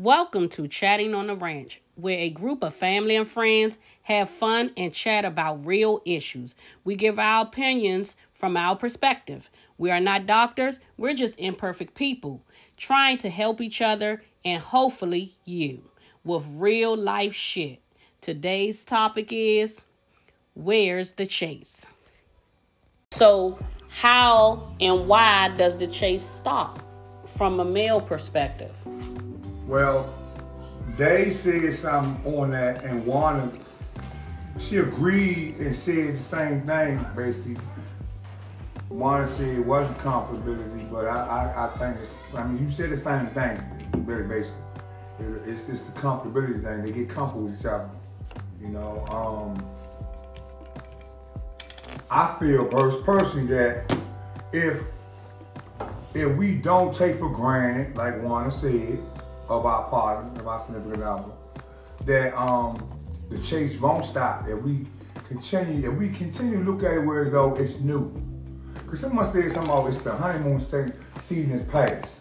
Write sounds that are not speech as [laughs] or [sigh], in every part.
Welcome to Chatting on the Ranch, where a group of family and friends have fun and chat about real issues. We give our opinions from our perspective. We are not doctors, we're just imperfect people trying to help each other and hopefully you with real life shit. Today's topic is Where's the Chase? So, how and why does the chase stop from a male perspective? Well, they said something on that, and Wanda, she agreed and said the same thing, basically. Wanda said it wasn't comfortability, but I, I, I think it's, I mean, you said the same thing, really, basically. It- It's just the comfortability thing. They get comfortable with each other, you know. Um, I feel pers- personally that if if we don't take for granted, like Wanda said, of our partner, of our significant other, that um the chase won't stop. If we continue, if we continue to look at it where as though it's new. Because someone said something about it's the honeymoon se- season is past.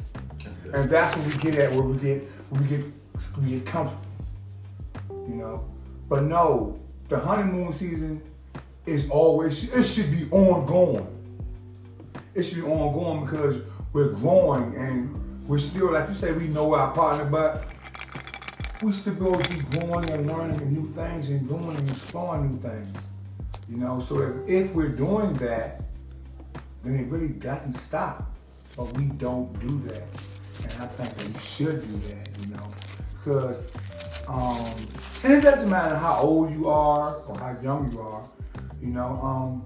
And that's what we get at where we get where we get we get comfortable. You know? But no, the honeymoon season is always it should be ongoing. It should be ongoing because we're growing and we're still, like you say, we know our partner, but we still go be growing and learning new things and doing and exploring new things. You know, so if, if we're doing that, then it really doesn't stop. But we don't do that. And I think that we should do that, you know. Because um and it doesn't matter how old you are or how young you are, you know, um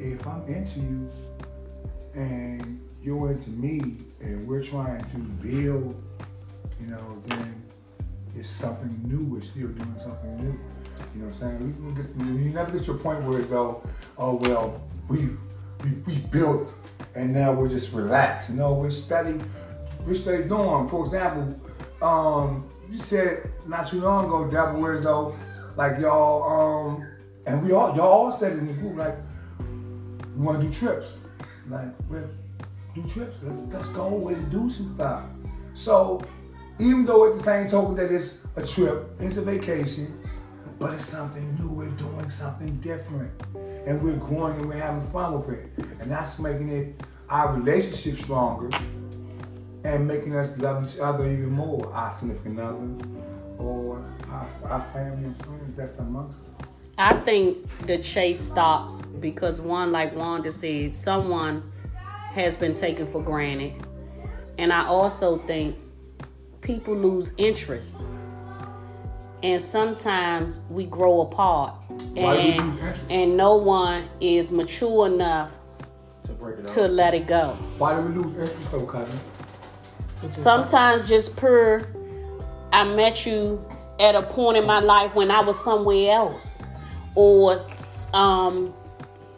if I'm into you and you're into me and we're trying to build, you know, then it's something new. We're still doing something new. You know what I'm saying? Get, you never get to a point where it go, oh well, we we we built and now we're just relaxed. You know, we're steady, we're steady doing. For example, um, you said not too long ago, Devil, where though, like y'all, um, and we all y'all all said in the group, like we want to do trips. Like, well, do trips. Let's let's go and do some stuff. So, even though at the same token that it's a trip and it's a vacation, but it's something new. We're doing something different, and we're growing and we're having fun with it, and that's making it our relationship stronger and making us love each other even more. Our significant other or our, our family and friends that's amongst us. I think the chase stops because one, like Wanda said, someone has been taken for granted. And I also think people lose interest. And sometimes we grow apart. Why do we And and no one is mature enough to to let it go. Why do we lose interest though, cousin? Sometimes just per I met you at a point in my life when I was somewhere else. Or um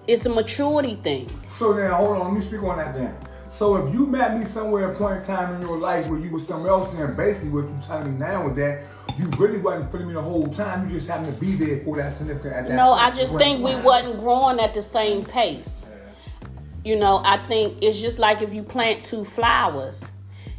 it's a maturity thing. So then, hold on, let me speak on that then. So if you met me somewhere at a point in time in your life where you were somewhere else, then basically what you telling me now is that you really wasn't feeling me the whole time. You just happened to be there for that significant. At that No. I just think we wasn't growing at the same pace. You know, I think it's just like if you plant two flowers,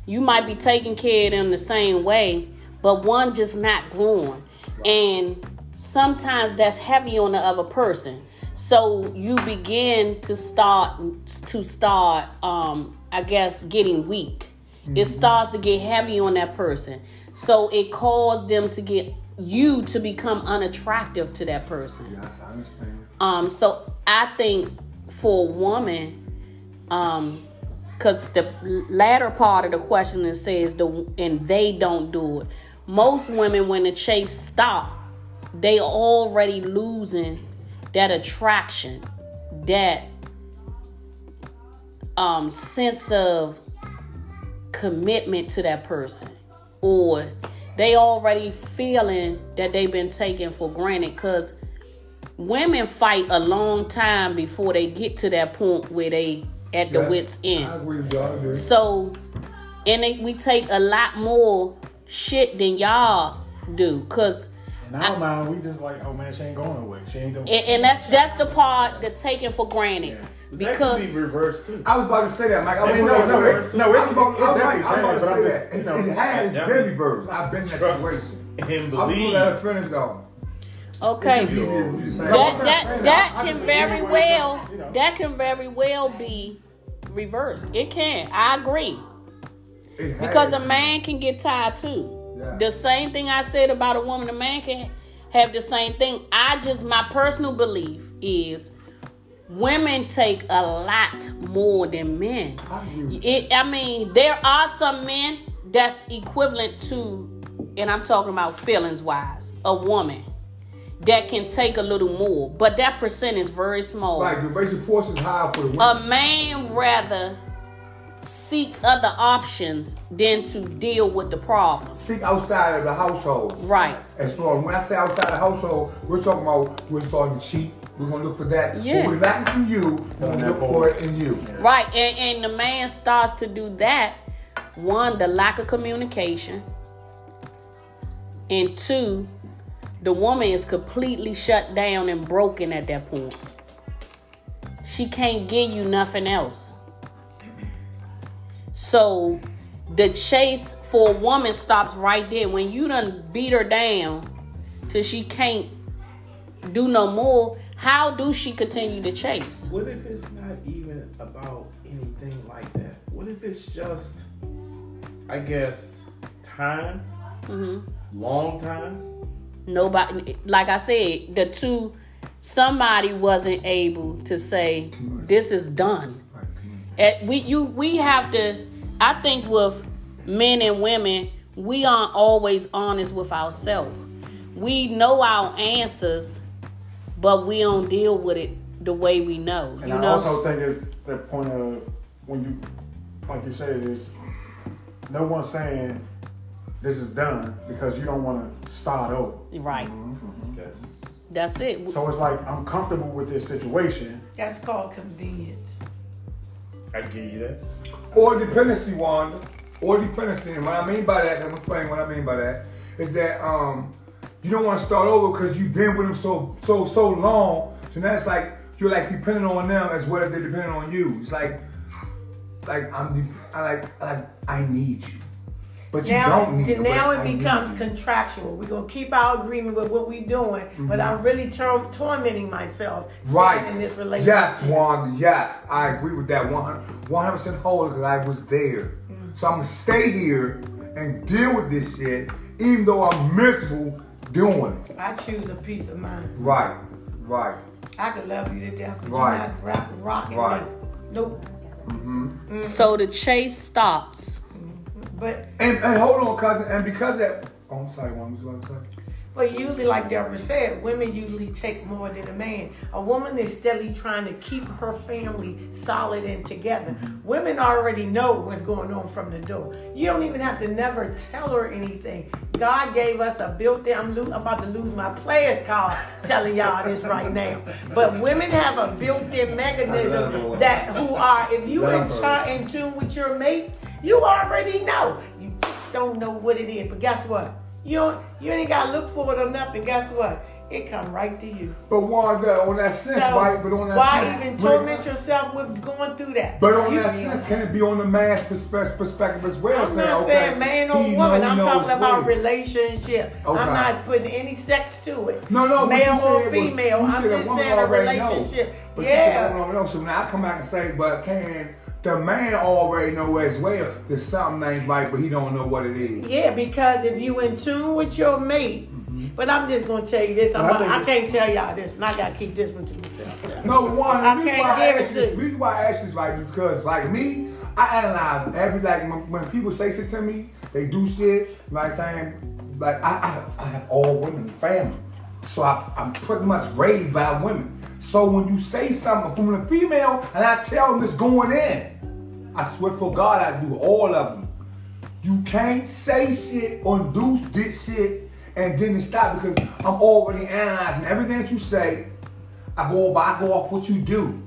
you might be taking care of them the same way, but one just not growing. And sometimes that's heavy on the other person. So you begin to start to start um I guess getting weak. It starts to get heavy on that person. So it caused them to get you to become unattractive to that person. Yes, I understand. Um, so I think for a woman, um, because the latter part of the question says the and they don't do it. Most women, when the chase stop, they already losing that attraction, that um sense of commitment to that person, or they already feeling that they've been taken for granted because women fight a long time before they get to that point where they at the Yes, wits end. I agree with y'all. I do. So, and it, we take a lot more shit than y'all do, cause Now, man, we just like, oh man, she ain't going nowhere. She ain't doing. And, and that's that's the part that taken for granted That because could be reversed too. I was about to say that, Mike. I I mean, no, no, to- it- no, it- I'm about, it I'm definitely right, I'm about changed, but to I'm say just, that. you It's, know, it has yeah. been reversed. I've been in that situation. and I'm gonna believe. let though. okay. It could be- it could be the same. No, I'm that that that that. Can very well that can very well be reversed. It can. I agree. Because a man can get tired too. Yeah. The same thing I said about a woman, a man can have the same thing. I just my personal belief is women take a lot more than men. I agree It, I mean, there are some men that's equivalent to, and I'm talking about feelings wise, a woman that can take a little more, but that percentage is very small. Right, the racial force is high for the women. A man rather seek other options than to deal with the problem. Seek outside of the household. Right. As far when I say outside the household, we're talking about we're starting to cheat. We're gonna look for that. Yeah. What we're lacking from you, we're gonna look for it in you. Right. And, and the man starts to do that. One, the lack of communication. And two, the woman is completely shut down and broken at that point. She can't give you nothing else. So the chase for a woman stops right there. When you done beat her down till she can't do no more, how do she continue to chase? What if it's not even about anything like that? What if it's just, I guess, time, mm-hmm. long time? nobody like i said the two somebody wasn't able to say this is done At, we you we have to i think with men and women we aren't always honest with ourselves we know our answers but we don't deal with it the way we know And you I know also think it's the point of when you, like you said, is no one saying this is done because you don't want to start over. right mm-hmm. Yes. that's it So it's like I'm comfortable with this situation. That's called convenience. I give you that. Or dependency, Wanda. Or dependency. And what I mean by that, I'm gonna what I mean by that, is that um you don't want to start over because you've been with them so so so long. So now it's like you're like depending on them as well as they're depending on you. It's like like I'm de- I like I like I need you. But you Now, don't need then me, now but I it becomes you. contractual. We're gonna keep our agreement with what we're doing, but I'm really tor- tormenting myself Mm-hmm. Right. in this relationship. Yes, Wanda. Yes, I agree with that 100 percent whole because I was there. Mm. So I'm gonna stay here and deal with this shit, even though I'm miserable doing it. I choose a peace of mind. Right, right. I could love you to death, but Right. you're not rock, rocking Right. me. Nope. so the chase stops But And, and hold on, cousin. And because that, oh, I'm sorry. What was to say? But usually, like Deborah said, women usually take more than a man. A woman is steadily trying to keep her family solid and together. Women already know what's going on from the door. You don't even have to never tell her anything. God gave us a built-in. I'm, lo- I'm about to lose my players card telling y'all this right now. But women have a built-in mechanism that who are if you in, char- in tune with your mate, you already know. You don't know what it is. But guess what? You don't, you ain't gotta look for it or nothing. Guess what? It come right to you. But Wanda, on that sense, So, right? But on that sense. why sense, even torment yourself with going through that? But on You- that sense, can it be on the man's perspe- perspective as well? I'm saying, not okay, saying man or woman. I'm knows talking about relationship. Okay. I'm not putting any sex to it. No, no, male or female. I'm just saying a relationship. But you said yeah. woman already know. So now I come back and say, but can the man already know as well that something ain't right, but he don't know what it is? Yeah, because if you in tune with your mate, mm-hmm. but I'm just gonna tell you this. I'm I I, can't tell y'all this, and I gotta keep this one to myself. No, one. I can't why give it ask to this, reason why I ask this right because, like me, I analyze every like when, when people say shit to me, they do shit. Like saying, like I, I, I have all women in the family, so I, I'm pretty much raised by women. So when you say something from a female, and I tell them it's going in, I swear for God, I do all of them. You can't say shit or do this shit and then stop because I'm already analyzing everything that you say. I go I go off what you do.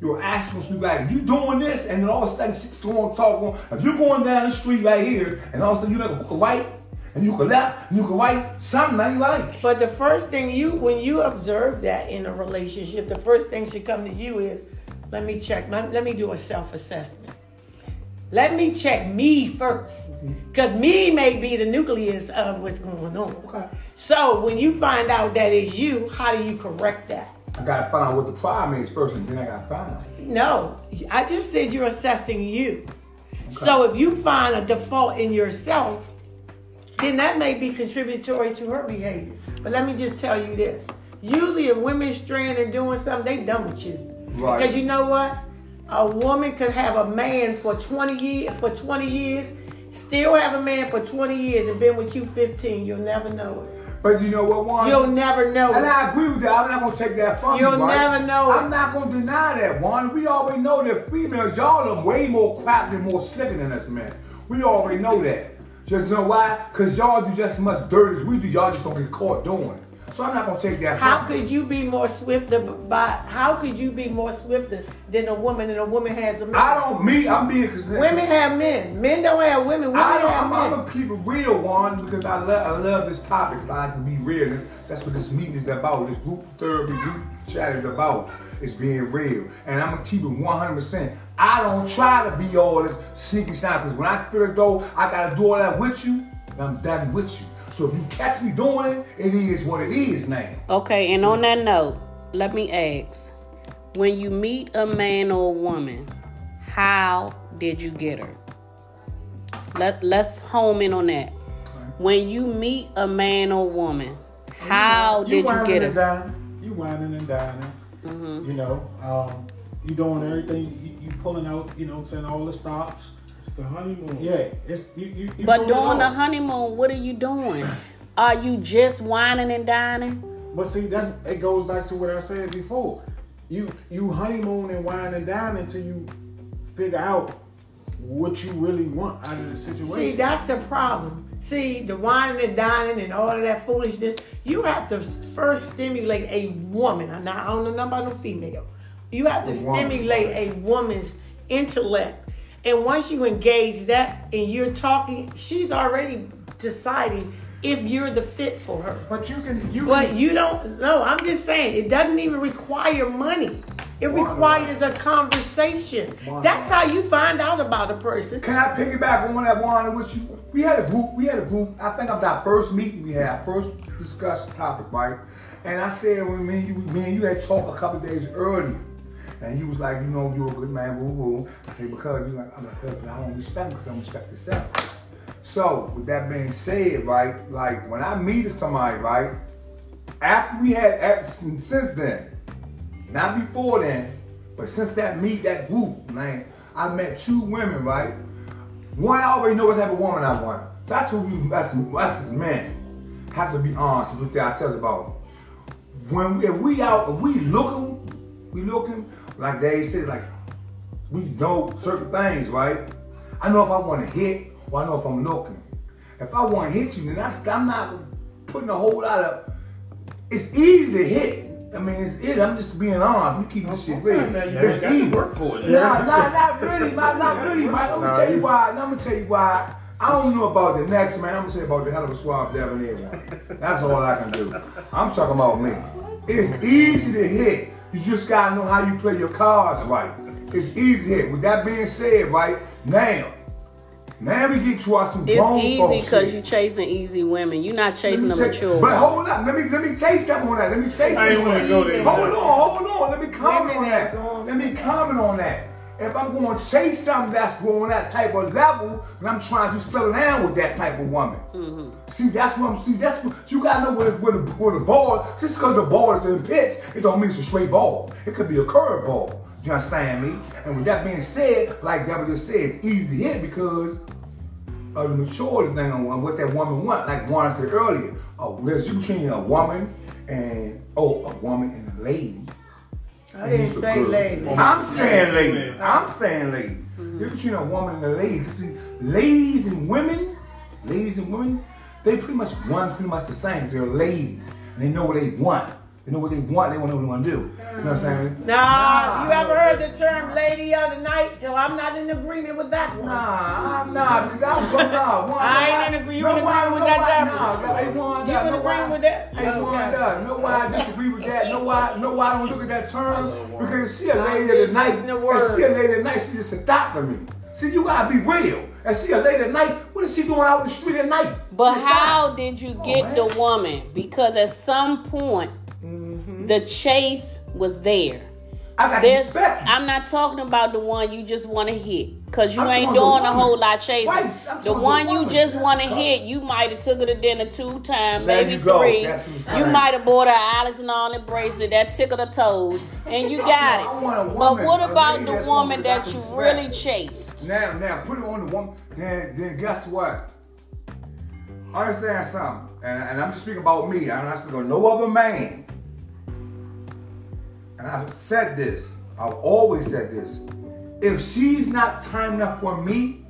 Your actions be like, you doing this, and then all of a sudden shit's going talk. If you're going down the street right here, and all of a sudden you make a a right, and you can left, and you can right, something that you like. But the first thing you, when you observe that in a relationship, the first thing should come to you is, let me check, let, let me do a self assessment. Let me check me first. Mm-hmm. Because me may be the nucleus of what's going on. Okay. So when you find out that it's you, how do you correct that? I gotta find out what the problem is first, and then I gotta find out. No, I just said you're assessing you. So if you find a default in yourself, then that may be contributory to her behavior. But let me just tell you this. Usually if women straying and doing something, they done with you. Right. Because you know what? A woman could have a man for 20 years for 20 years, still have a man for 20 years and been with you 15. You'll never know it. But you know what, Juan? You'll never know And it. I agree with that. I'm not gonna take that from You'll you. right? never know it. I'm not gonna deny that, Juan. We already know that females, y'all are way more crap and more slicker than us, man. We already know that. Just know why? Cause y'all do just as much dirt as we do. Y'all just don't get caught doing it. So I'm not gonna take that. How could you be more swifter by how could you be more swifter than a woman and a woman has a man? I don't mean I'm being cause Women have men. Men don't have women. Women I don't, have I'm, men. I'm gonna keep it real, Juan, because I love I love this topic because I like to be real. That's what this meeting is about. This group therapy, group chat is about. It's being real, and I'm gonna keep it 100. I don't try to be all this sneaky snap because when I feel it though I gotta do all that with you, I'm done with you. So if you catch me doing it, it is what it is now. Okay, and on that note, let me ask when you meet a man or a woman, how did you get her? Let, let's home in on that. When you meet a man or woman, how did you whining get and her? dining. You whining and dining. Mm-hmm. You know, um, you doing everything. You, you pulling out. You know, what I'm saying all the stops. It's the honeymoon. Yeah, it's you. you, you But during the honeymoon, what are you doing? Are you just whining and dining? But see, that's it goes back to what I said before. You you honeymoon and wine and dine until you figure out what you really want out of the situation. See, that's the problem. See, the whining and dining and all of that foolishness, you have to first stimulate a woman. Now I don't know nothing about no female. You have to stimulate a woman's intellect. And once you engage that and you're talking, she's already deciding if you're the fit for her. but you can you But can, you don't no, I'm just saying it doesn't even require money. It requires a conversation. That's how you find out about a person. Can I piggyback on that one with you? We had a group. We had a group. I think of that first meeting we had, first discussion topic, right? And I said when me and you, me and you had talked a couple days earlier, and you was like, you know, you're a good man, woo woo. I say because you like, I'm like, "Cuz, I don't respect because I don't respect yourself. So with that being said, right, like when I meet somebody, right, after we had since then, not before then, but since that meet, that group, man, I met two women, right? One, I already know what type of woman I want. That's what we, that's us as men, have to be honest with ourselves about. When if we out, if we looking, we looking like they said, like we know certain things, right? I know if I want to hit or I know if I'm looking. If I want to hit you, then that's, I'm not putting a whole lot of. It's easy to hit. I mean, it's it. I'm just being honest. We keep this shit real. Now you It's got easy. work for it. Nah, nah, not really, not, not [laughs] really, Mike. I'm gonna Nah, tell you you- why. I'm gonna tell you why. I don't know about the next man. I'm gonna tell you about the hell of a swamp Debonair one. That's all I can do. I'm talking about me. It's easy to hit. You just gotta know how you play your cards right. It's easy to. With that being said, right now, now we get to our some It's grown easy because you're chasing easy women. You're not chasing me a say- mature But hold up, let me let me say something on that. Let me say I something ain't on wanna that. go there. Hold on, hold on. Let me comment on that that. go on Let me comment on that. If I'm going to chase something that's going on that type of level, then I'm trying to settle down with that type of woman. Mm-hmm. See, that's what I'm. See, that's what you gotta know where, where, the, where the ball. Just because the ball is in pitch, it don't mean it's a straight ball. It could be a curve ball. Do you understand me? And with that being said, like Deborah just said, it's easy to hit because of the maturity thing on what that woman want. Like Juan said earlier, oh, there's you between a woman and oh, a woman and a lady. I didn't say lazy. Oh, I'm saying lady. I'm saying lady you're between a woman and a lady. See, ladies and women, ladies and women, they pretty much one pretty much the same. They're ladies and they know what they want. They know what they want. They want to know what they want to do. You know what I'm saying? Nah, you ever heard the term lady of the night? So I'm not in agreement with that one. Nah, I'm not because I'm going nah. One, I ain't in agree- you in agreement with that, Deborah? Nah, nah, hey, one, You nah, in know why- agreement with that? Hey, Okay. one, nah, know why I disagree with that? Know why? Know why I don't look at that term? Because she a I'm lady just of the night. listening to And words. she a lady of the night. She just adopted me. See, you gotta be real. And see a lady of the night. What is she doing out in the street at night? But She how adopted. did you get man. the woman? Because at some point. The chase was there. I got There's, respect. I'm not talking about the one you just want to hit, cause you I'm ain't doing a whole lot chasing. The one you just want to hit, you might have took her to dinner two times, There maybe you three. That's what I'm You might have bought her Alex and all that bracelet that tickled her toes, and you got it. But what about the woman that you really chased? Now, now, put it on the woman. Then, then guess what? Understand something, and, and I'm just speaking about me. I'm not speaking on no other man. And I've said this. I've always said this. If she's not time enough for me,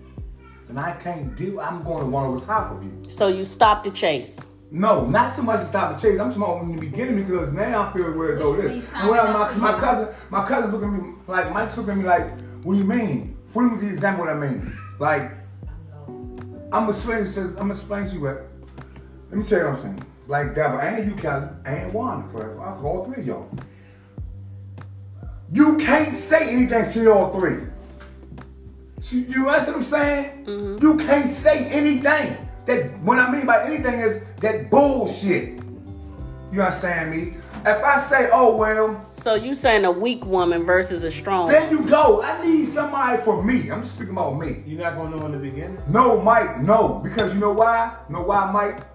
then I can't do. I'm going to one over top of you. So you stopped the chase. No, not so much to stop the chase. I'm talking about in the beginning because now I feel where it goes. This. And when I- my, my cousin, my cousin look at me like Mike's looking at me like, what do you mean? What do you the example what I mean? Like, I'm gonna explain. I'm gonna explain to you what. Let me tell you what I'm saying. Like that, but I ain't you, Kelly. I ain't Wanda forever. I call three of y'all. You can't say anything to y'all three. You, you understand what I'm saying? Mm-hmm. You can't say anything. That what I mean by anything is that bullshit. You understand me? If I say, oh well, So you saying a weak woman versus a strong then you go. I need somebody for me. I'm just speaking about me. You're not gonna know in the beginning. No, Mike, no. Because you know why? You know why, Mike?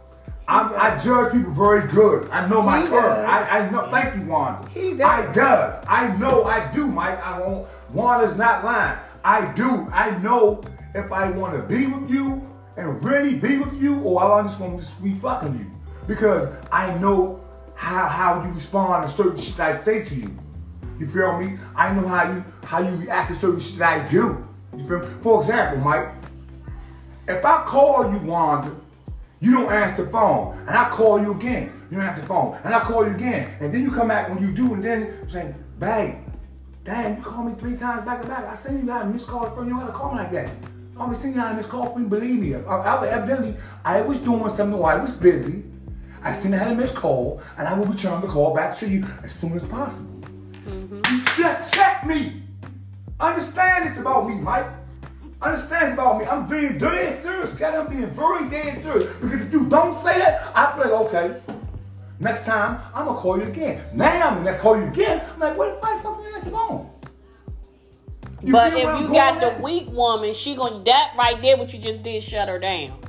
I'm, I judge people very good. I know my curve. I, I know. Thank you, Wanda. He does. I does. I know I do, Mike. I won't. Wanda's not lying. I do. I know if I want to be with you and really be with you, or I'm just gonna just be fucking you because I know how how you respond to certain shit I say to you. You feel me? I know how you how you react to certain shit I do. You feel me? For example, Mike, if I call you, Wanda, you don't answer the phone, and I call you again, you don't answer the phone, and I call you again, and then you come back when you do, and then you say, babe, damn, you called me three times back to back. I seen you got a missed call from you. You gotta call me like that. I always seen you got a missed call from you. Believe me, I, I, evidently I was doing something or I was busy. I seen I had a missed call, and I will return the call back to you as soon as possible. Mm-hmm. You just check me. Understand this about me, Mike. Understand this about me. I'm being dead serious. God, I'm being very dead serious. Because if you don't say that, I feel like, okay, next time I'm gonna call you again. Now I'm gonna call you again. I'm like, what the fuck answer the phone? You But if you got the at? weak woman, she gonna that right there what you just did shut her down.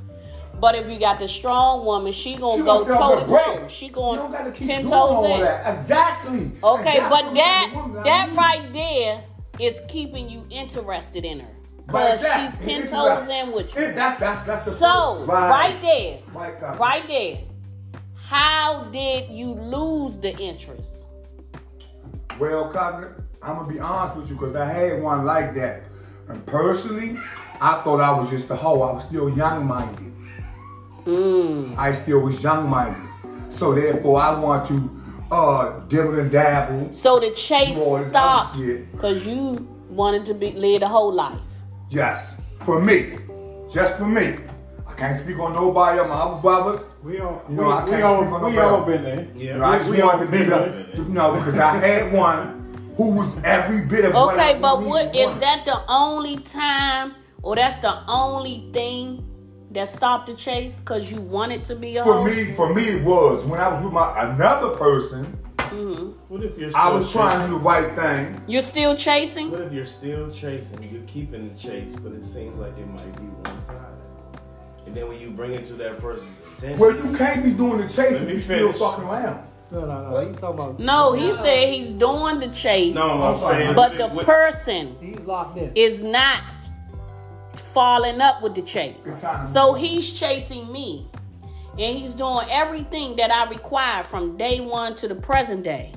But if you got the strong woman, she gonna She go toe to the toe. She You don't gotta going keep ten toes in. that. Exactly. Okay, but that the I that right there is keeping you interested in her. Right there. she's ten toes in with you. That's that's that's the So right there, Right, right there, how did you lose the interest? Well, cousin, I'm gonna be honest with you because I had one like that, and personally, I thought I was just a hoe. I was still young-minded. Mm. I still was young-minded, so therefore I want to uh dibble and dabble. So the chase stopped because you wanted to be live the whole life. Yes, for me, just for me. I can't speak on nobody of my other brothers. We all, You know, I we, can't we all, speak on we all been there. Yeah. You know, I just we wanted all to be been the, there. you know, because I had one who was every bit of what I Okay, but really what is wanted. that the only time or that's the only thing that stopped the chase because you wanted to be a For hoe? me, for me, it was when I was with my another person. Mm-hmm. What if you're still I was trying to chasing? do the right thing. You're still chasing? What if you're still chasing? You're keeping the chase, but it seems like it might be one sided. And then when you bring it to that person's attention, Well, you can't be doing the chase if me you still fucking around. No, no, no. He's talking about. No, he said he's doing the chase, no, I'm I'm sorry. saying, but the person He's locked in. is not falling up with the chase. It's time to So he's chasing me. And he's doing everything that I require from day one to the present day.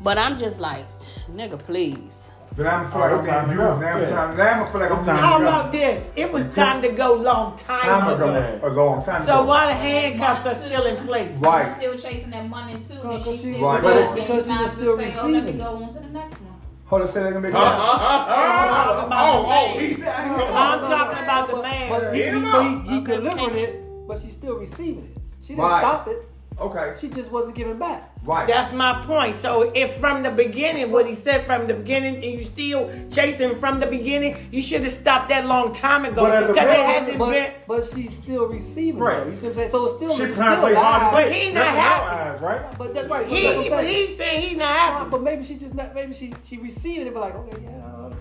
But I'm just like, nigga, please. Then I'm feel Oh, like it's I'm time being to used. go. Now Yeah. time. Now I feel like I'm It's time How to used. about this? It was time to go long time Time ago. ago, a long time So ago. why the handcuffs are still in place? Right. She's still chasing that money too. Well, Then she 'cause she- still Right. got But because she was as still well say, oh, let me go on to the next one. Hold on, say that again. Uh, uh, uh, oh, oh, he said, I'm talking about the But man. he, he, but he, he delivered it, but she's still receiving it. She didn't Right. stop it. Okay. She just wasn't giving back. Right. That's my point. So if from the beginning, what he said from the beginning, and you still chasing from the beginning, you should have stopped that long time ago But as a because it man- hasn't But, been. but she's still receiving Right. it. You see what I'm saying? So it's still, She it's trying to still play hard to play. But he That's not in our happy. eyes, right? But that's right. He, that's what he, I'm but he's saying he's not happy. But maybe she just not. Maybe she she receiving it, but like, okay, yeah,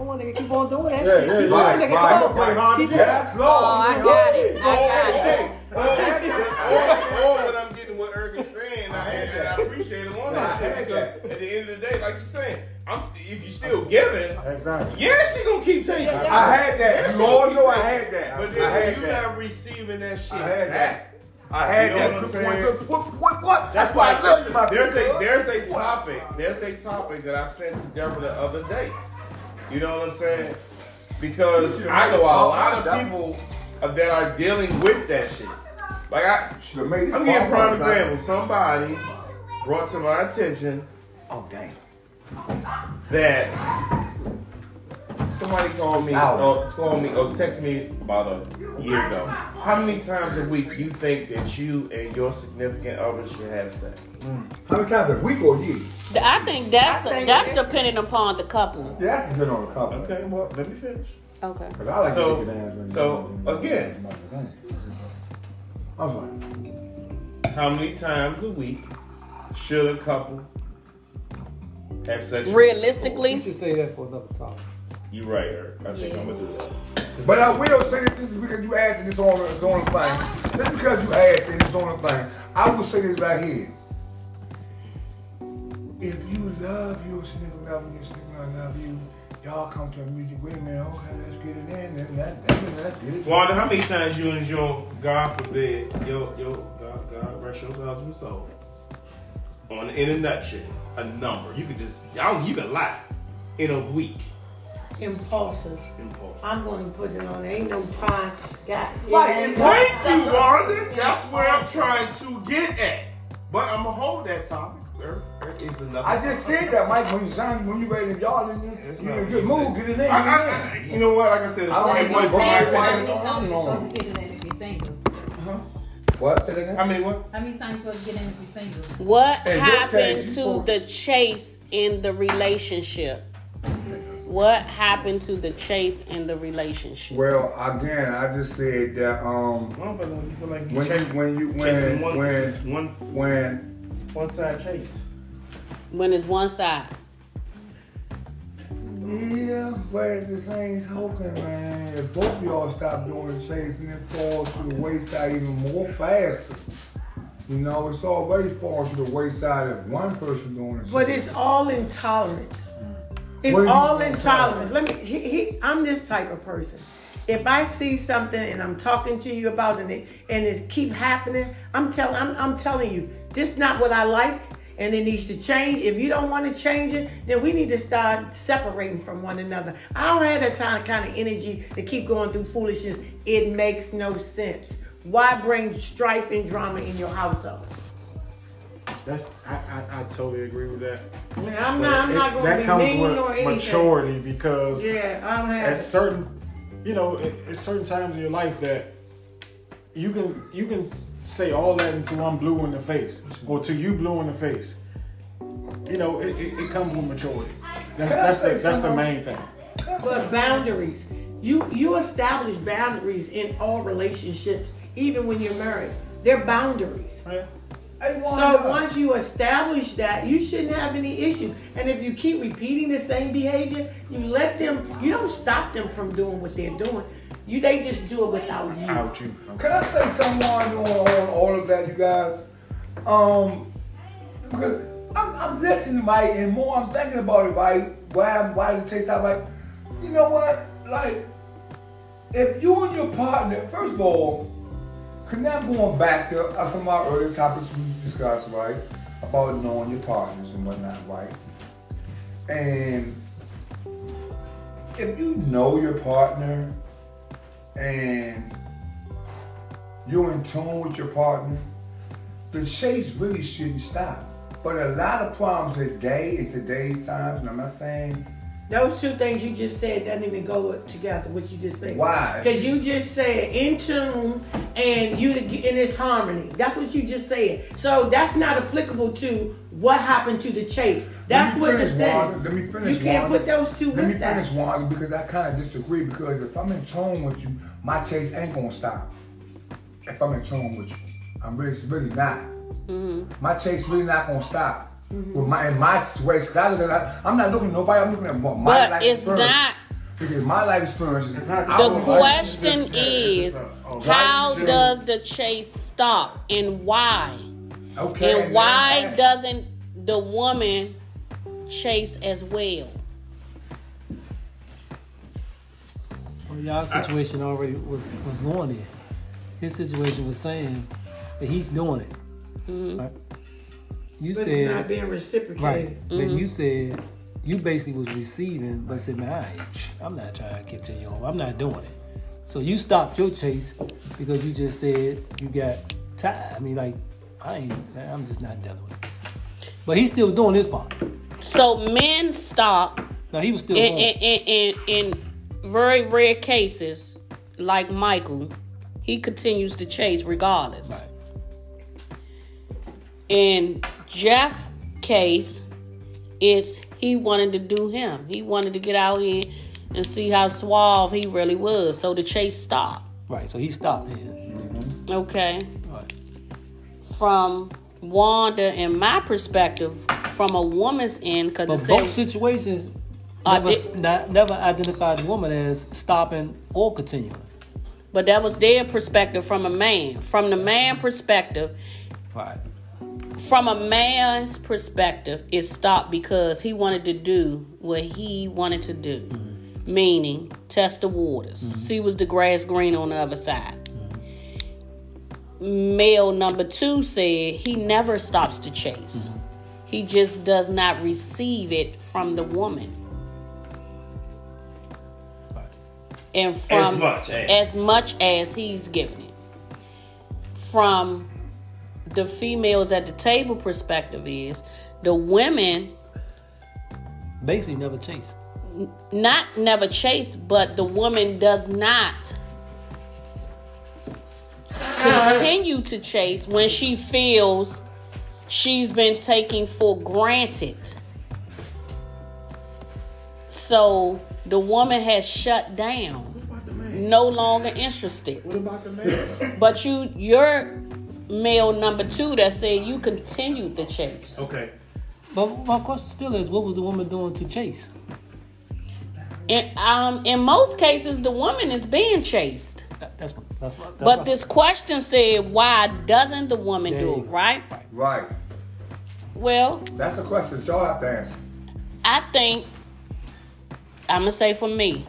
come on, nigga, keep on doing that. Yeah, shit. yeah, keep yeah. on, nigga, Right, come on, right. play hard. Keep Yes, Lord. Oh, I got it. I got it. or, or what I'm getting what Eric is saying, I, and, and I appreciate him on that shit because at the end of the day, like you're saying, I'm st- if you still giving, Exactly. yeah, she gonna keep taking. Yeah, it. yeah. I had that. Yeah, You all know I had that. But I then had you that. not receiving that shit I had back. that. I had You know that. what Good point. Good- What? What? What? That's That's why why I love you, my there's a there's a topic there's a topic that I sent to Deborah the other day. You know what I'm saying? Because I know a lot of people that are dealing with that shit. Like I, Should have made it. I'm giving a prime example. Somebody brought to my attention Oh dang. that somebody called me called me or texted me about a year ago. How many times a week you think that you and your significant other should have sex? Mm. How many times a week or a year? I think that's I think that's it- depending upon the couple. Yeah, that's been on the couple. Okay, well let me finish. Okay. Cause I like So- to get ass when so, you- again. I'm sorry. How many times a week should a couple have sex? We Realistically, should say that for another topic. You right, Eric. I think Yeah. I'm gonna do that. But I will say this, this is because you asked this on the on the thing. Just because you asked it, this on the thing. I will say this right here. If you love your significant other, your significant other love you, y'all come to a mutual agreement. Okay, let's get it in. And that, that, let's get it. Wanda, how many times you and your God forbid your your God God rest your husband's soul on in a nutshell a number you could just I don't, you can lie in a week. Impulsive. Impulse. I'm going to put it on. There Ain't no time. Got it Right, thank you, Wanda. That's where I'm trying to get at. But I'm gonna hold that topic, sir. There is another. I just said that, Mike. When you sign, when you ready, if y'all in there, It's you not in a good you mood, get it in. I, I. I- you know what? Like I said, it's I like don't one even to my How many I times you supposed to get it in if you're single? Uh-huh. What? Say that again? I mean, what? How many times you supposed to get in if you're single? what In happened case, to the chase in the relationship? What happened to the chase in the relationship? Well, again, I just said that um I don't feel like you feel like you when you chase- when you when one, when one, when one side chase. When it's one side. Yeah, but at the same token, man, if both of y'all stop doing the chasing, it falls to the wayside even more faster. You know, it's already falling to the wayside if one person doing it. But it's all intolerance. It's all intolerance. Let me. He, he, I'm this type of person. If I see something and I'm talking to you about it and it keep happening, I'm telling. I'm, I'm telling you, this is not what I like, and it needs to change. If you don't want to change it, then we need to start separating from one another. I don't have that kind kind of energy to keep going through foolishness. It makes no sense. Why bring strife and drama in your household? That's I, I, I totally agree with that. I mean, I'm But not. I'm it- not going that to be comes mean with or anything. maturity because Yeah, I don't at certain, you know, at, at certain times in your life that you can you can say all that until I'm blue in the face or to you blue in the face. You know, it, it, it comes with maturity. That's that's the that's the main thing. But boundaries. You you establish boundaries in all relationships, even when you're married. They're boundaries. Right? Hey, So once you establish that, you shouldn't have any issues. And if you keep repeating the same behavior, you let them. You don't stop them from doing what they're doing. You they just do it without you. Out you. Can I say something on, on all of that, you guys? Um, because I'm, I'm listening, Mike, and more I'm thinking about it, right? Why, why did it take that, like, you know what? Like, if you and your partner, first of all, because now going back to uh, some of our earlier topics we discussed, right? About knowing your partners and whatnot, right? And if you know your partner and you're in tune with your partner, the chase really shouldn't stop. But a lot of problems today, in today's times, and I'm not saying Those two things you just said doesn't even go together. What you just said. Why? Because you just said in tune and you in its harmony. That's what you just said. So that's not applicable to what happened to the chase. That's what the finish, thing. Let me finish. You can't Wanda. put those two Let with me that. finish, Wanda, because I kind of disagree. Because if I'm in tune with you, my chase ain't gonna stop. If I'm in tune with you, I'm really, really not. Mm-hmm. My chase really not gonna stop. Mm-hmm. With my in my situation, 'cause I look at, I'm not looking at nobody. I'm looking at my my But life it's experience. not. because my life experience is. It's not- The question just- is, it's a- a how right does the chase stop and why? Okay. And why then doesn't the woman chase as well? Well, y'all situation already was was going there. His situation was saying that he's doing it. Mm-hmm. Right? You But it's not being reciprocated. right. Then mm-hmm. you said you basically was receiving, but said, "Man, I, I'm not trying to continue on. I'm not doing it." So you stopped your chase because you just said you got tired. I mean, like I ain't. man, I'm just not dealing with it. But he's still doing his part. So men stop Now he was still in, in, in, in, in very rare cases, like Michael, he continues to chase regardless. Right. In Jeff case, it's he wanted to do him. He wanted to get out here and see how suave he really was. So the chase stopped. Right. So he stopped then. Mm-hmm. Okay. Right. From Wanda and my perspective, from a woman's end, because it said both situations never, did- not, never identified the woman as stopping or continuing. But that was their perspective from a man. From the man perspective, Right. From a man's perspective, it stopped because he wanted to do what he wanted to do. Meaning, test the waters. Mm-hmm. See was the grass green on the other side. Male number two said he never stops to chase. Mm-hmm. He just does not receive it from the woman. And from much as. as much as he's giving it. From the females at the table perspective is the women Basically, never chase. not never chase, but the woman does not continue to chase when she feels she's been taken for granted. So the woman has shut down, no longer interested. What about the man? But you, you're male number two that said you continued the chase. okay. But my question still is, what was the woman doing to chase? And um, in most cases, the woman is being chased. That, that's. That's what. That's But what- this question said, why doesn't the woman There do it, right? Right. Well, That's the question that y'all have to answer. I think I'm gonna say for me,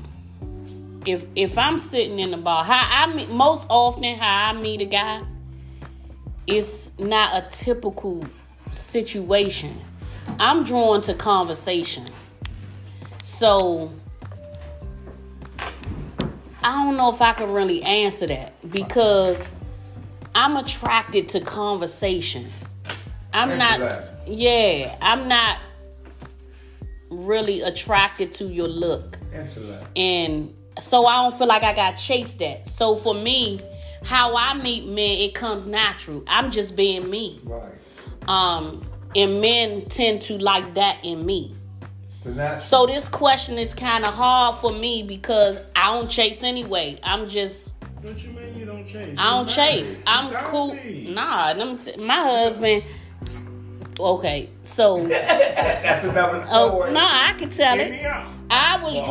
if if I'm sitting in the bar, how I meet most often how I meet a guy, it's not a typical situation. I'm drawn to conversation, so I don't know if I can really answer that because I'm attracted to conversation. I'm not, Intellect. yeah, I'm not really attracted to your look. And so I don't feel like I got chased at. So for me, how I meet men, it comes natural. I'm just being me. Right. Um, and men tend to like that in me. So this question is kind of hard for me because I don't chase anyway. I'm just What you mean you don't chase? I don't chase. married. I'm You gotta cool. be. Nah, them t- my husband. Okay, so [laughs] That's another oh story. no, I can tell Get it. I was Well,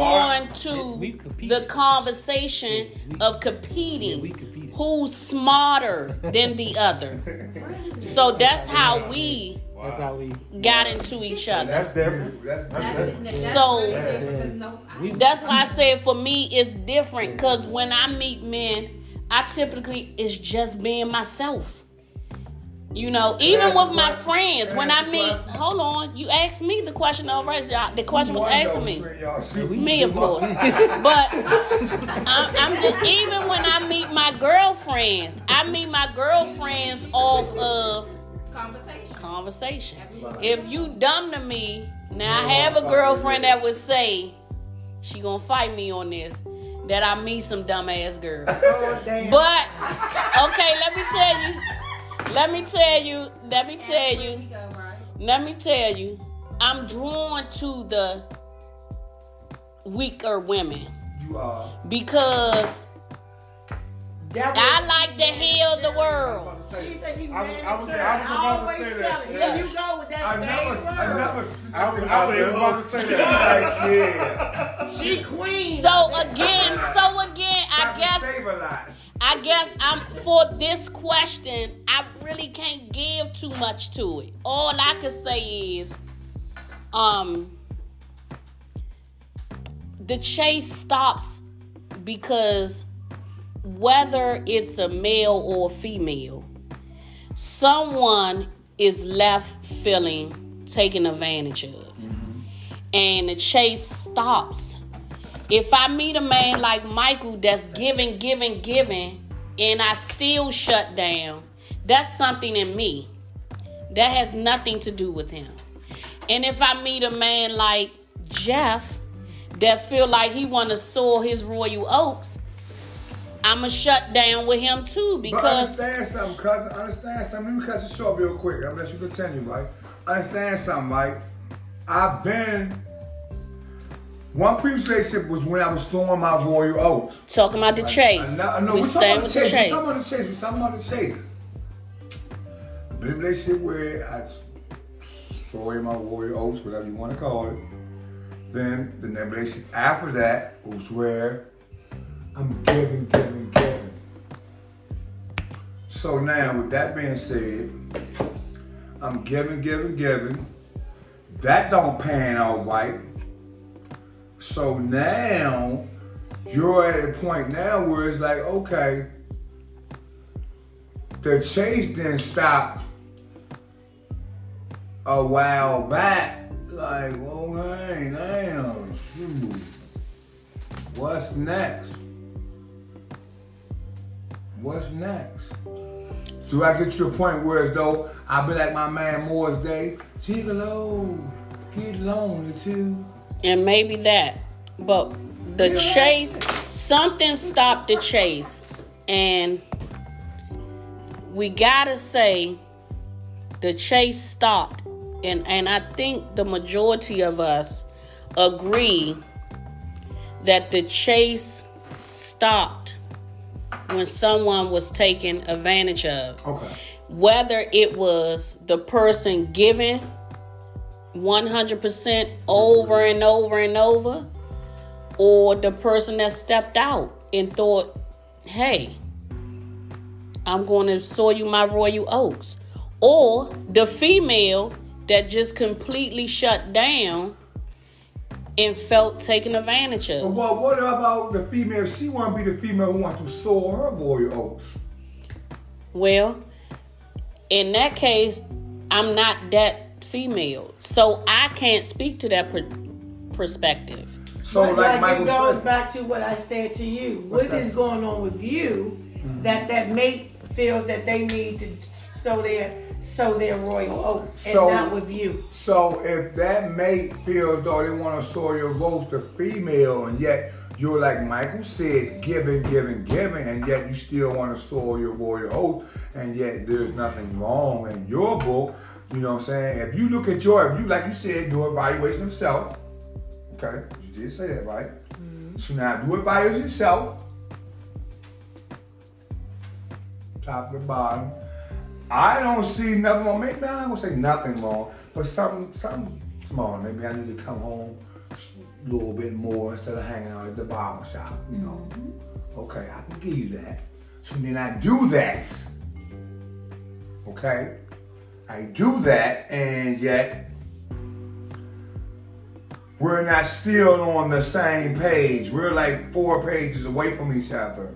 drawn We to the conversation we- of Yeah, competing. we competed. Who's smarter than the other? So that's how we That's how we. got into each other. That's different. That's, That's, different. So- really different, 'cause no, We- That's why I said for me it's different because when I meet men, I typically is just being myself. You know, even with my question? friends, when I meet, question. hold on, you asked me the question already. The question was asked to me. between y'all. She- Me, of course. [laughs] but I'm, I'm just even when I meet my girlfriends, I meet my girlfriends off of Conversation. conversation. If you dumb to me, now I have a girlfriend that would say she gonna fight me on this. That I meet some dumbass girls. Oh. But okay, let me tell you. Let me tell you. Let me tell you. we go, right? Let me tell you. I'm drawn to the weaker women You are. because That I like to heal the world. She think you I was- man I was- I was about to say that. Yeah. You go with that I same never, word. I never. I was, I was just about to say that. yeah. She queen. So again, so again, I guess save a lot. I guess I'm for this question, I really can't give too much to it. All I can say is um the chase stops because whether it's a male or a female, someone is left feeling taken advantage of. And the chase stops if I meet a man like Michael that's giving, giving, giving, and I still shut down, that's something in me. That has nothing to do with him. And if I meet a man like Jeff that feel like he want to soil his royal oaks, I'ma shut down with him too But because understand something, cousin. Understand something. Let me cut you short real quick. I'm gonna let you continue, right? Understand something, right? I've been. One previous relationship was when I was throwing my royal oats. talking about the chase. I, I know, we we're staying talking with about the chase. We're talking about the chase. We're talking about the chase. Been in a relationship where I soy my royal oats, whatever you want to call it. Then the next relationship after that was where I'm giving, giving, giving. So now, with that being said, I'm giving, giving, giving. That don't pan out right. So now you're at a point now where it's like, okay, the chase didn't stop a while back. Like, okay, damn. What's next? What's next? Do I get to the point where as though I be like my man Morris Day, Gigolo, get lonely too. And maybe that but the chase something stopped the chase. And we gotta say the chase stopped. And and i think the majority of us agree that the chase stopped when someone was taken advantage of. Okay. whether it was the person giving 100% over and over and over, or the person that stepped out and thought, hey, I'm going to sow you my royal oaks, or the female that just completely shut down and felt taken advantage of. Well, what about the female? She want to be the female who wants to sow her royal oats. Well, in that case, I'm not that female, so I can't speak to that per- perspective. So But like, like it goes said, back to what I said to you. What's What that? is going on with you Mm-hmm. that that mate feels that they need to sow their sow their royal oats and not with you? so if that mate feels though they want to sow your votes the female, and yet you're like Michael said, giving, giving, giving, and yet you still want to sow your royal oath, and yet there's nothing wrong in your book. You know what I'm saying? If you look at your, if you like you said, do evaluation of self. Okay, you did say that, right? Mm-hmm. So now do evaluation of self. Top to bottom. I don't see nothing wrong. Maybe I'm gonna say nothing wrong, but something something small. Maybe I need to come home a little bit more instead of hanging out at the barber shop. You know. Mm-hmm. Okay, I can give you that. So then I do that. Okay, I do that, and yet we're not still on the same page. We're like four pages away from each other.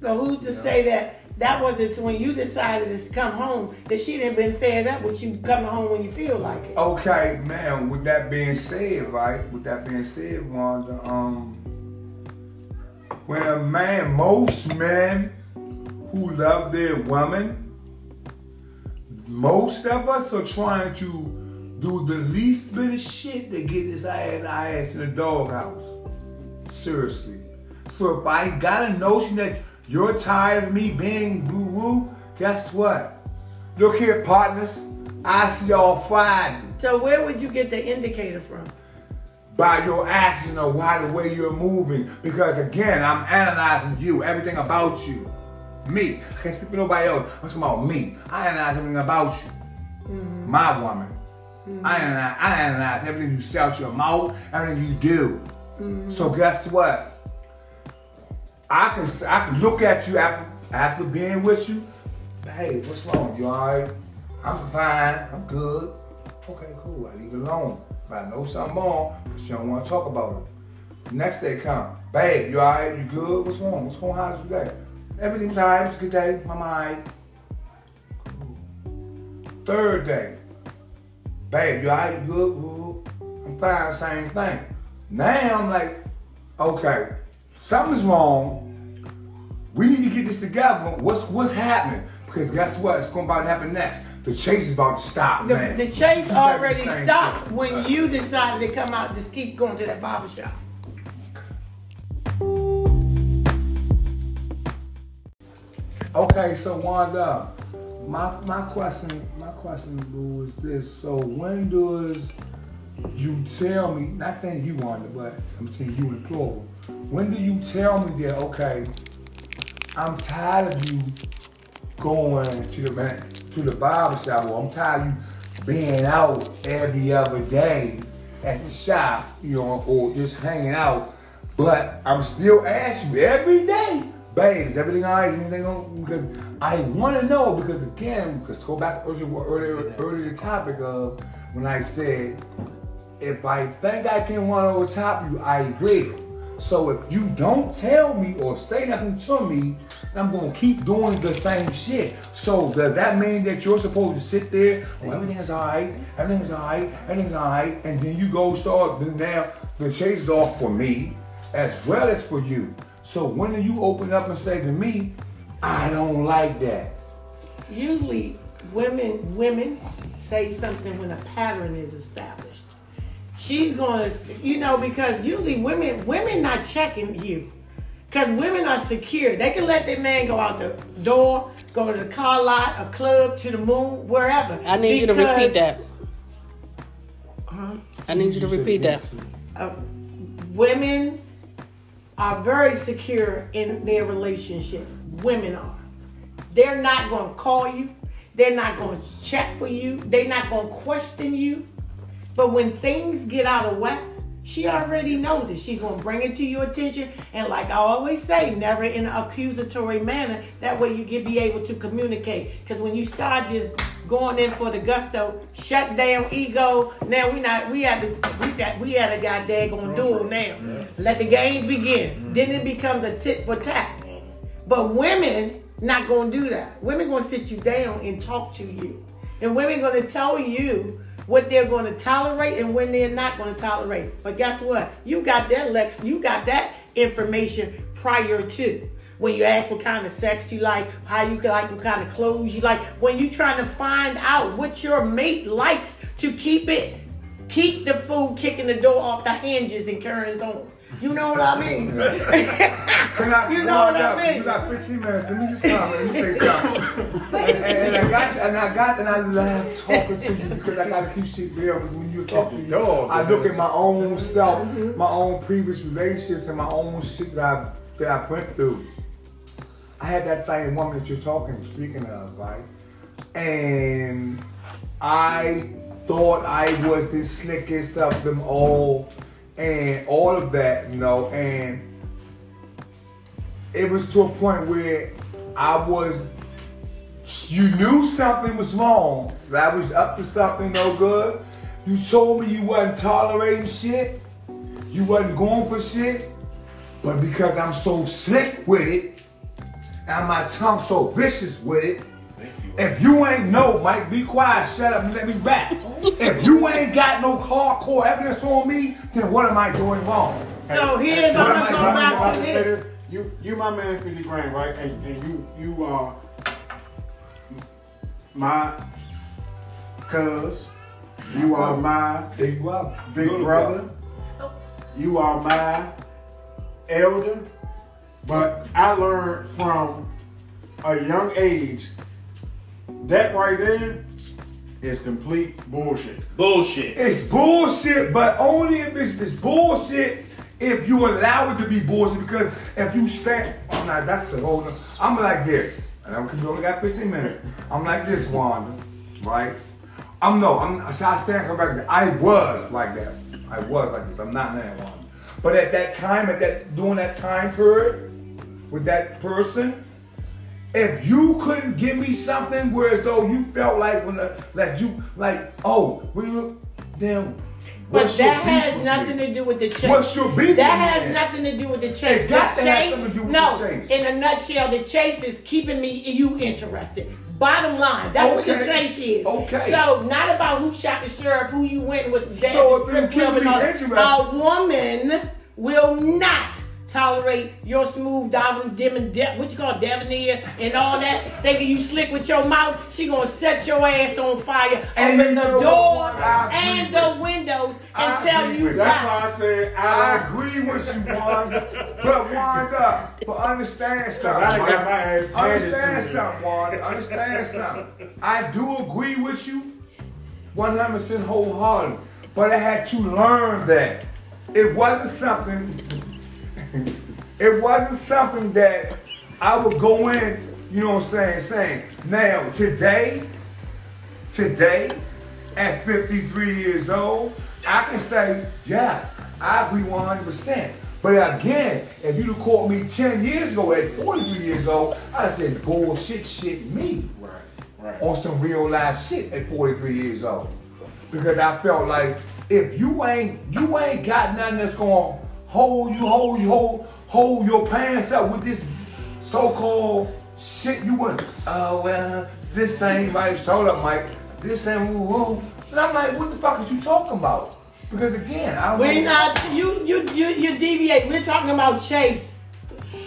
So who's to say that That was it when you decided to come home that she didn't been fed up with you coming home when you feel like it. Okay, man. With that being said, right? With that being said, Wanda, um, when a man, most men who love their woman, most of us are trying to do the least bit of shit to get his ass, our ass in the doghouse. Seriously. So if I got a notion that you're tired of me being boo woo, guess what? Look here, partners. I see y'all Friday So where would you get the indicator from? by your action or why the way you're moving. Because again, I'm analyzing you, everything about you. Me. I can't speak for nobody else. I'm talking about me. I analyze everything about you. Mm. My woman. Mm. I, analyze, I analyze everything you say out your mouth, everything you do. Mm. So guess what? I can I can look at you after after being with you. Hey, what's wrong? You alright? I'm fine. I'm good. Okay, cool. I leave it alone. But I know something wrong, but you don't want to talk about it. Next day come, babe, you alright? You good? What's wrong? What's going on? How's your day? Everything's alright. It's a good day. I'm alright. Cool. Third day, babe, you alright? You good? I'm fine. Same thing. Now I'm like, okay, something's wrong. We need to get this together. What's what's happening? Because guess what? It's going about to happen next. The chase is about to stop, The, man. the chase already stopped when you decided to come out just keep going to that barber Okay, so Wanda, my my question, my question, is this: So when does you tell me? Not saying you, Wanda, but I'm saying you in plural. When do you tell me that? Okay, I'm tired of you going to the man, to the barber shop, or I'm tired of you being out every other day at the shop, you know, or just hanging out. But I'm still asking you every day, is everything all right? On? Because I want to know. Because again, because go back earlier, earlier, earlier the topic of when I said, if I think I can run over top you, I will. So if you don't tell me or say nothing to me, I'm gonna keep doing the same shit. So does that mean that you're supposed to sit there? Oh, everything's alright, everything's alright, everything's alright, and then you go start. Then now the chase is off for me as well as for you. So when do you open up and say to me, I don't like that? Usually, women women say something when a pattern is established. She's gonna, you know, because usually women women not checking you, because women are secure. They can let their man go out the door, go to the car lot, a club, to the moon, wherever. I need you to repeat that. Huh? I need you to repeat that. uh, women are very secure in their relationship. Women are. They're not going to call you. They're not going to check for you. They're not going to question you. But when things get out of whack, she already knows that She's going to bring it to your attention. And like I always say, never in an accusatory manner. That way you can be able to communicate. Because when you start just going in for the gusto, shut down ego. Now we not we had to we got we had a guy daggone duel now. Let the games begin. Mm-hmm. Then it becomes a tit for tat. But women not gonna do that. Women gonna sit you down and talk to you. And women gonna tell you what they're gonna tolerate and when they're not gonna tolerate. But guess what? You got that lex you got that information prior to. When you ask what kind of sex you like, how you like, what kind of clothes you like, when you trying to find out what your mate likes to keep it, keep the food kicking the door off the hinges and carrying on. You know what I mean? [laughs] Can I, [laughs] You know on what I now, mean? You got 15 minutes. Let me just comment. Let me say something. and, [laughs] and, and I got, and I got, and I love talking to you because I got to keep shit real. Because when you talk to me, Dog, I look at my own self, mm-hmm. my own previous relationships, and my own shit that I that I went through. I had that same woman that you're talking, speaking of, right? And I thought I was the slickest of them all, and all of that, you know, and it was to a point where I was, you knew something was wrong. that I was up to something no good. You told me you wasn't tolerating shit. You wasn't going for shit. But because I'm so slick with it, and my tongue so vicious with it. If you ain't know, Mike, be quiet, shut up, and let me rap. [laughs] if you ain't got no hardcore evidence on me, then what am I doing wrong? So here's What I'm gonna go back to to this. this. You, you, my man, 50 grand, right? And, and you, you are my cuz. You are my Big brother. big brother. Oh. You are my elder. But I learned from a young age that right there is complete bullshit. Bullshit. It's bullshit, but only if it's, it's bullshit if you allow it to be bullshit. Because if you stand, oh, I'm not. That's the whole. I'm like this, and I'm because we only got 15 minutes. I'm like this, Wanda, right? I'm no. I'm. So I stand corrected. I was like that. I was like this. I'm not now, Wanda. But at that time, at that during that time period, with that person, if you couldn't give me something whereas though you felt like when the, like you like oh then But that has nothing to do with the chase. What's your beef That has nothing to do with the chase. It's got to have something to do with no, the chase. in a nutshell, the chase is keeping me you interested. Bottom line, that's what the chase is. okay. So not about who shot the sheriff, who you went with, dad, So if you keep me interested- A woman will not tolerate your smooth diving, dim and de- what you call debonair and all that. Thinking you slick with your mouth, she gonna set your ass on fire, And open the know doors what? I agree and the you. windows I and tell you. That's why. why I said I I agree with you, Wanda. But Wanda, but understand something. I got my ass handed Understand something, Wanda. Understand something. I do agree with you 100% wholeheartedly. But I had to learn that. It wasn't something, [laughs] it wasn't something that I would go in, you know what I'm saying, saying, now, today, today, at 53 years old, I can say, yes, I agree 100%. But again, if you'd have caught me 10 years ago at 43 years old, I'd have said, bullshit, shit, me Right, right. on some real life shit at 43 years old. Because I felt like if you ain't you ain't got nothing that's gonna hold you, hold you, hold, hold your pants up with this so-called shit you want. Oh well, this ain't right. Hold up, Mike. This ain't woo woo. And I'm like, what the fuck is you talking about? Because again, I don't We know. not you you you you deviate. We're talking about Chase.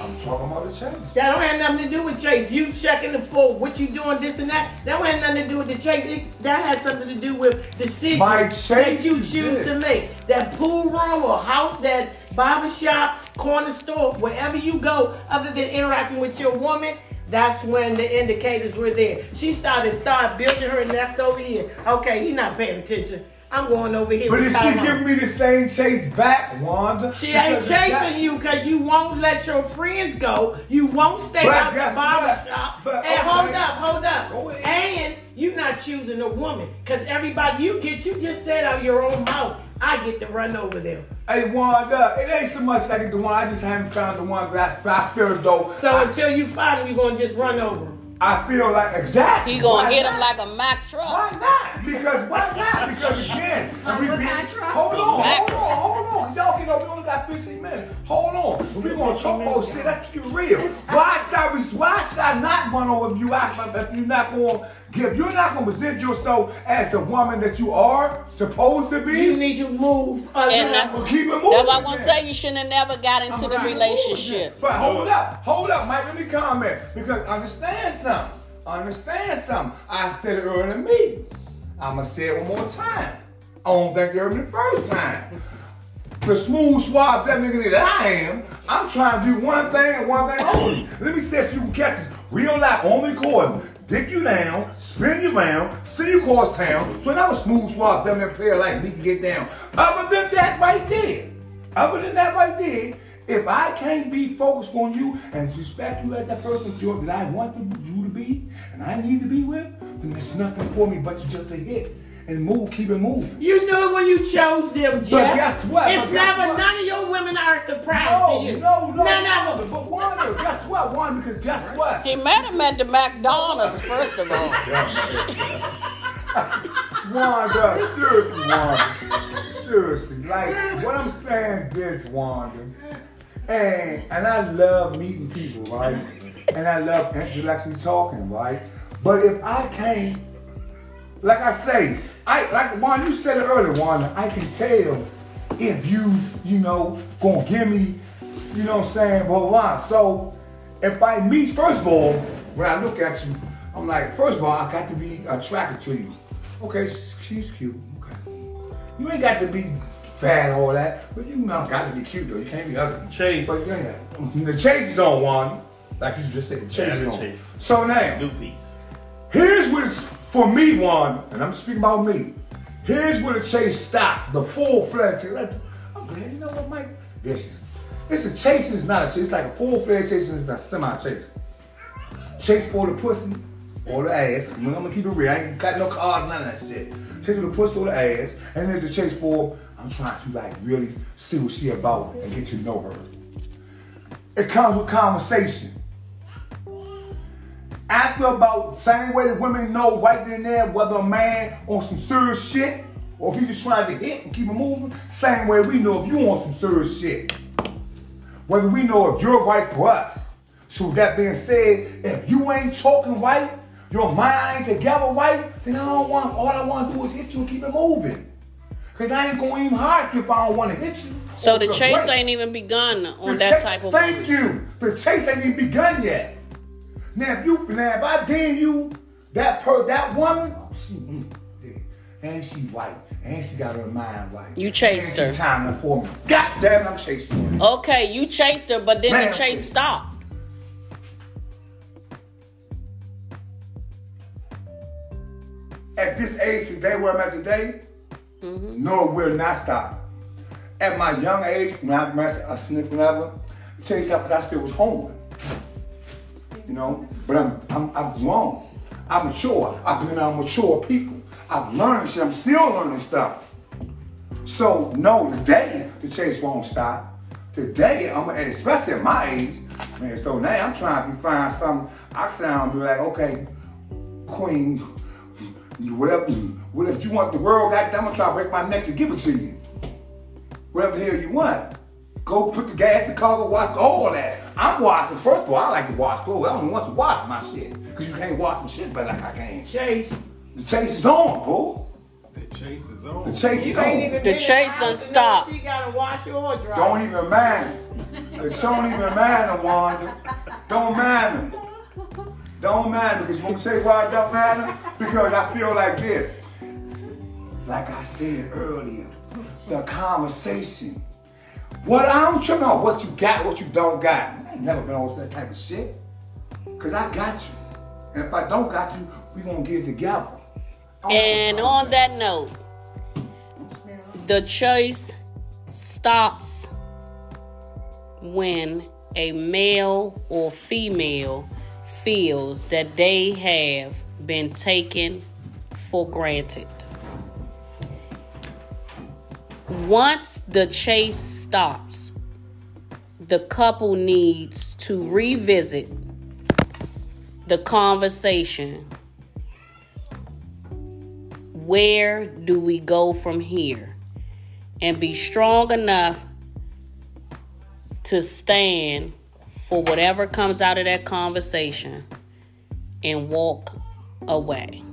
I'm talking about the chase. That don't have nothing to do with Chase. You checking the for what you doing, this and that. That don't have nothing to do with the Chase. It, that has something to do with the decisions My that you choose this. to make. That pool room or house, that barber shop, corner store, wherever you go, other than interacting with your woman. That's when the indicators were there. She started start building her nest over here. Okay, he not paying attention. I'm going over here. But is she giving me the same chase back, Wanda? She ain't Because of that- chasing you because you won't let your friends go. You won't stay But out the guess barber what? shop. But, and okay. hold up, hold up. Go ahead. And you're not choosing a woman because everybody you get, you just said out your own mouth. I get to run over them. Hey Wanda, it ain't so much like the one. I just haven't found the one that I, I feel though. So I, until you find them, you're gonna just run over them. I feel like exactly. He gonna Why hit not? him like a Mack truck. Why not? Because why not? Because again, we what be- truck? hold on, Mack hold on, hold on. Y'all get over. We only got 15 minutes. Hold on. If we gonna talk about shit, let's keep it real. Why should I? Why should I not run over you? If if you're not gonna give, you're not gonna present yourself as the woman that you are supposed to be. You need to move. And little- that's, Well, keep it moving that's why I'm gonna say you shouldn't have never got into I'm the relationship. But hold up, hold up, Mike. Let me comment because understand something. Understand something. I said it earlier than me. I'ma say it one more time. I don't think you heard me the first time. The smooth swab that nigga that I am, I'm trying to do one thing and one thing only. Let me say so you can catch this real life only recording. Dick you down, spin you round, send you across town. So now a smooth swab them and player like me can get down. Other than that right there, other than that right there, if I can't be focused on you and respect you as that person that, I want you to be and I need to be with, then there's nothing for me but just to hit and move, keep it moving. You knew it when you chose them, Jeff. But guess what? It's But guess never what? none of your women are surprised surprise No, to you. no, no. None of them. But Wanda, guess what? Wanda, because guess [laughs] what? He met him at the McDonald's, first of all. [laughs] [laughs] Wanda, seriously, Wanda. Seriously, like what I'm saying is this, Wanda. And and I love meeting people, right? and I love intellectually talking, right? But if I can't, like I say, I like Juan, you said it earlier, Juan, I can tell if you, you know, gonna give me, you know what I'm saying, blah, blah, blah. So if I meet, first of all, when I look at you, I'm like, first of all, I got to be attracted to you. Okay, she's, cute. Okay. You ain't got to be fat or all that, but you know, got to be cute though. You can't be ugly. Chase. But yeah, [laughs] the chase is on one, like you just said. The chase Yeah, is on. chase. So now, New piece. Here's what it's for me, one, and I'm speaking about me. Here's where the chase stopped, the full fledged chase. Like, I'm glad, you know what, Mike? This is, it's a chase is not a chase. It's like a full fledged chase and a semi chase. Chase for the pussy or the ass. I'm gonna keep it real. I ain't got no cards, none of that shit. Chase for the pussy or the ass, and there's the chase for I'm trying to like really see what she about and get to know her. It comes with conversation. After about same way that women know right then and there whether a man on some serious shit or if he just trying to hit and keep it moving, same way we know if you on some serious shit. Whether we know if you're right for us. So with that being said, if you ain't talking right, your mind ain't together right, then I don't want all I want to do is hit you and keep it moving. Cause I ain't gonna even hurt you if I don't want to hit you. So the chase ain't even begun on The that cha- type of Thank you. The chase ain't even begun yet. Now if you now if I deem you that per that woman, oh she mm, yeah. and she white, and she got her mind right. You chased and her. Timing for me. God damn it, I'm chasing her. Okay, you chased her, but then Man, the chase stopped. At this age today, where I'm at today, Mm-hmm. no, it will not stop. At my young age, when I was a sniff whenever, the chase up, I still was home. You know, but I'm I'm I'm grown. I'm mature. I've been around mature people. I've learned shit. I'm still learning stuff. So no, today the chase won't stop. Today, I'm especially at my age, man. So now I'm trying to find something. I sound like, okay, Queen, whatever, whatever you want the world, goddamn, I'm gonna try to break my neck to give it to you. Whatever the hell you want. Go put the gas in the car, go wash all that. I'm washing. First of all, I like to wash clothes. I don't want to wash my shit. Cause you can't wash my shit better like I can. Chase, The chase is on, boo. The chase is on. The chase is on. The chase doesn't stop. She gotta wash or dry. Don't even mind. [laughs] It don't even matter, Wanda. Don't matter. Don't matter. Because you want to say why it don't matter? Because I feel like this. Like I said earlier, the conversation. What I don't you know what you got, what you don't got. I ain't never been on that type of shit. Cause I got you. And if I don't got you, we gonna get it together. And on that note, the chase stops when a male or female feels that they have been taken for granted. Once the chase stops, the couple needs to revisit the conversation where do we go from here? And be strong enough to stand for whatever comes out of that conversation and walk away.